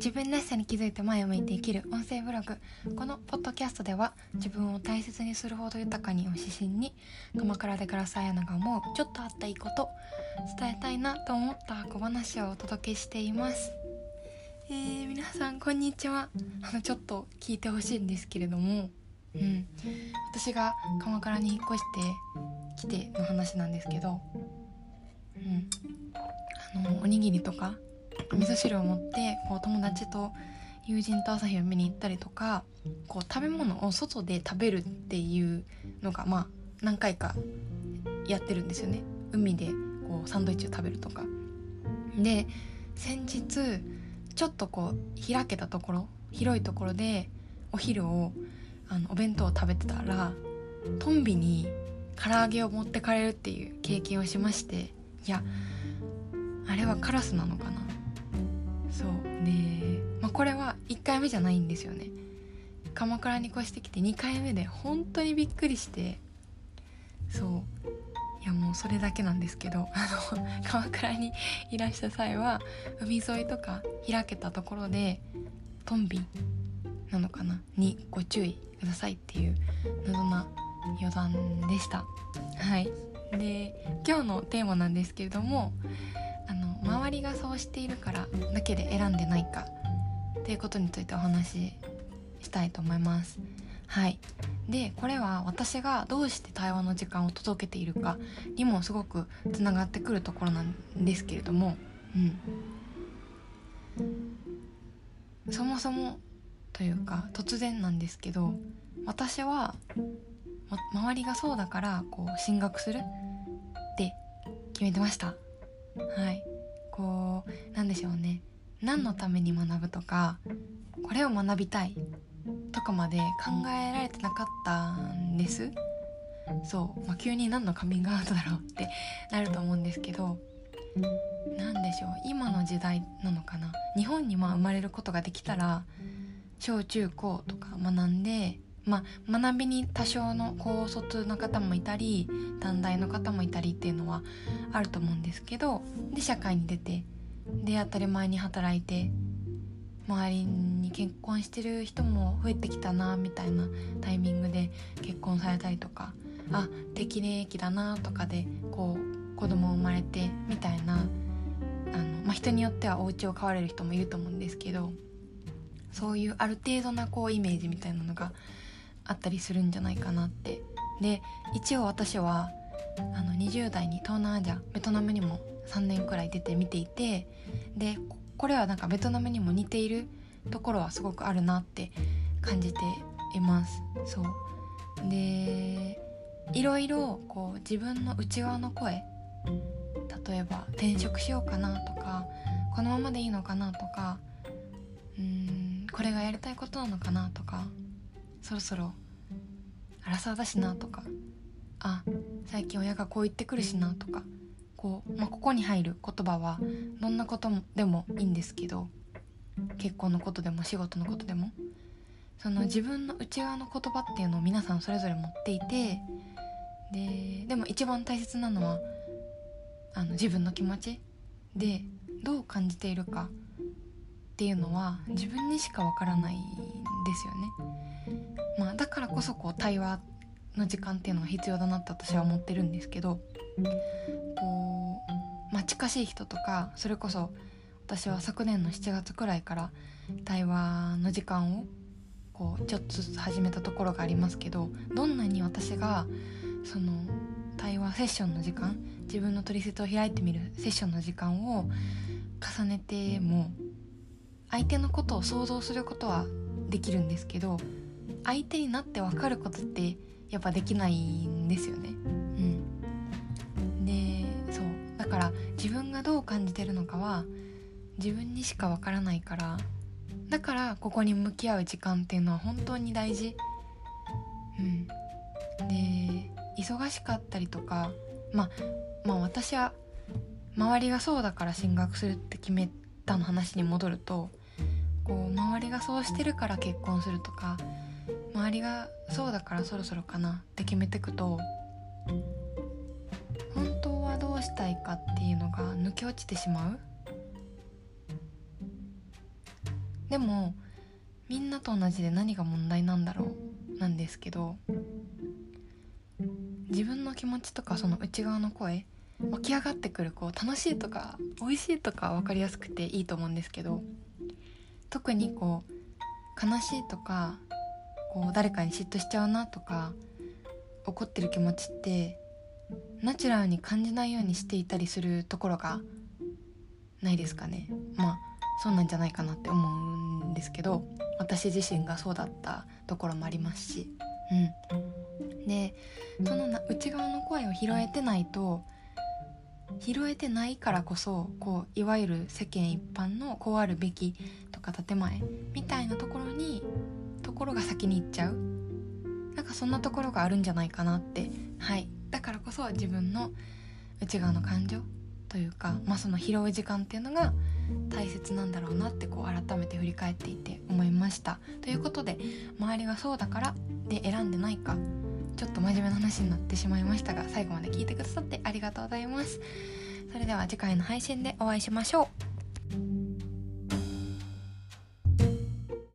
自分らしさに気づいて前を向いて生きる音声ブログ。このポッドキャストでは自分を大切にするほど豊かにを指針に鎌倉で暮らすあやなが思うちょっとあったいいこと伝えたいなと思った小話をお届けしています。えー、皆さんこんにちは。あのちょっと聞いてほしいんですけれども。うん。私が鎌倉に引っ越してきての話なんですけど。うん。あのおにぎりとか味噌汁を持ってこう友達と友人と朝日を見に行ったりとかこう食べ物を外で食べるっていうのがまあ何回かやってるんですよね。海でこうサンドイッチを食べるとか。で先日ちょっとこう開けたところ広いところでお昼をあのお弁当を食べてたらトンビに唐揚げを持ってかれるっていう経験をしましていやあれはカラスなのかなで、まあ、これは1回目じゃないんですよね。鎌倉に越してきて2回目で本当にびっくりして。そう。いやもうそれだけなんですけどあの 鎌倉にいらした際は海沿いとか開けたところでトンビなのかな？にご注意くださいっていう謎な余談でした。はい。で今日のテーマなんですけれども周りがそうしているからだけで選んでないかっていうことについてお話ししたいと思います。はい。でこれは私がどうして対話の時間を届けているかにもすごくつながってくるところなんですけれどもうん。そもそもというか突然なんですけど私は、ま、周りがそうだからこう進学するって決めてました。はい。こうなんでしょうね。何のために学ぶとかこれを学びたいとかまで考えられてなかったんです。そう、まあ、急に何のカミングアウトだろうって なると思うんですけど何でしょう。今の時代なのかな。日本にまあ生まれることができたら小中高とか学んでまあ、学びに多少の高卒の方もいたり短大の方もいたりっていうのはあると思うんですけどで社会に出てで当たり前に働いて周りに結婚してる人も増えてきたなみたいなタイミングで結婚されたりとかあ適齢期だなとかでこう子供生まれてみたいなあの、まあ、人によってはお家を買われる人もいると思うんですけどそういうある程度なこうイメージみたいなのがあったりするんじゃないかなって。で一応私はあの20代に東南アジアベトナムにも3年くらい出て見ていてでこれはなんかベトナムにも似ているところはすごくあるなって感じています。そう。でいろいろこう自分の内側の声例えば転職しようかなとかこのままでいいのかなとかうーんこれがやりたいことなのかなとかそろそろ荒沢だしなとかあ最近親がこう言ってくるしなとかこう、まあ、ここに入る言葉はどんなことでもいいんですけど結婚のことでも仕事のことでもその自分の内側の言葉っていうのを皆さんそれぞれ持っていてででも一番大切なのはあの自分の気持ちでどう感じているかっていうのは自分にしかわからないんですよね。まあ、だからこそこう対話の時間っていうのが必要だなって私は思ってるんですけどこう、まあ、近しい人とかそれこそ私は昨年の7月くらいから対話の時間をこうちょっとずつ始めたところがありますけどどんなに私がその対話セッションの時間自分の取説を開いてみるセッションの時間を重ねても相手のことを想像することはできるんですけど相手になって分かることってやっぱできないんですよね。うん、でそうだから自分がどう感じてるのかは自分にしか分からないからだからここに向き合う時間っていうのは本当に大事。うん、で忙しかったりとか、まあ、まあ私は周りがそうだから進学するって決めたの話に戻るとこう周りがそうしてるから結婚するとか周りがそうだからそろそろかな。って決めてくと本当はどうしたいかっていうのが抜け落ちてしまう。でもみんなと同じで何が問題なんだろう。なんですけど自分の気持ちとかその内側の声湧き上がってくるこう楽しいとか美味しいとか分かりやすくていいと思うんですけど特にこう悲しいとかこう誰かに嫉妬しちゃうなとか怒ってる気持ちってナチュラルに感じないようにしていたりするところがないですかね。まあそうなんじゃないかなって思うんですけど私自身がそうだったところもありますし。うん。でその内側の声を拾えてないと拾えてないからこそこういわゆる世間一般のこうあるべきとか建前みたいなところにところが先に行っちゃう。なんかそんなところがあるんじゃないかなって。はい。だからこそ自分の内側の感情というか、まあ、その拾う時間っていうのが大切なんだろうなってこう改めて振り返っていて思いました。ということで周りがそうだからで選んでないかちょっと真面目な話になってしまいましたが最後まで聞いてくださってありがとうございます。それでは次回の配信でお会いしましょう。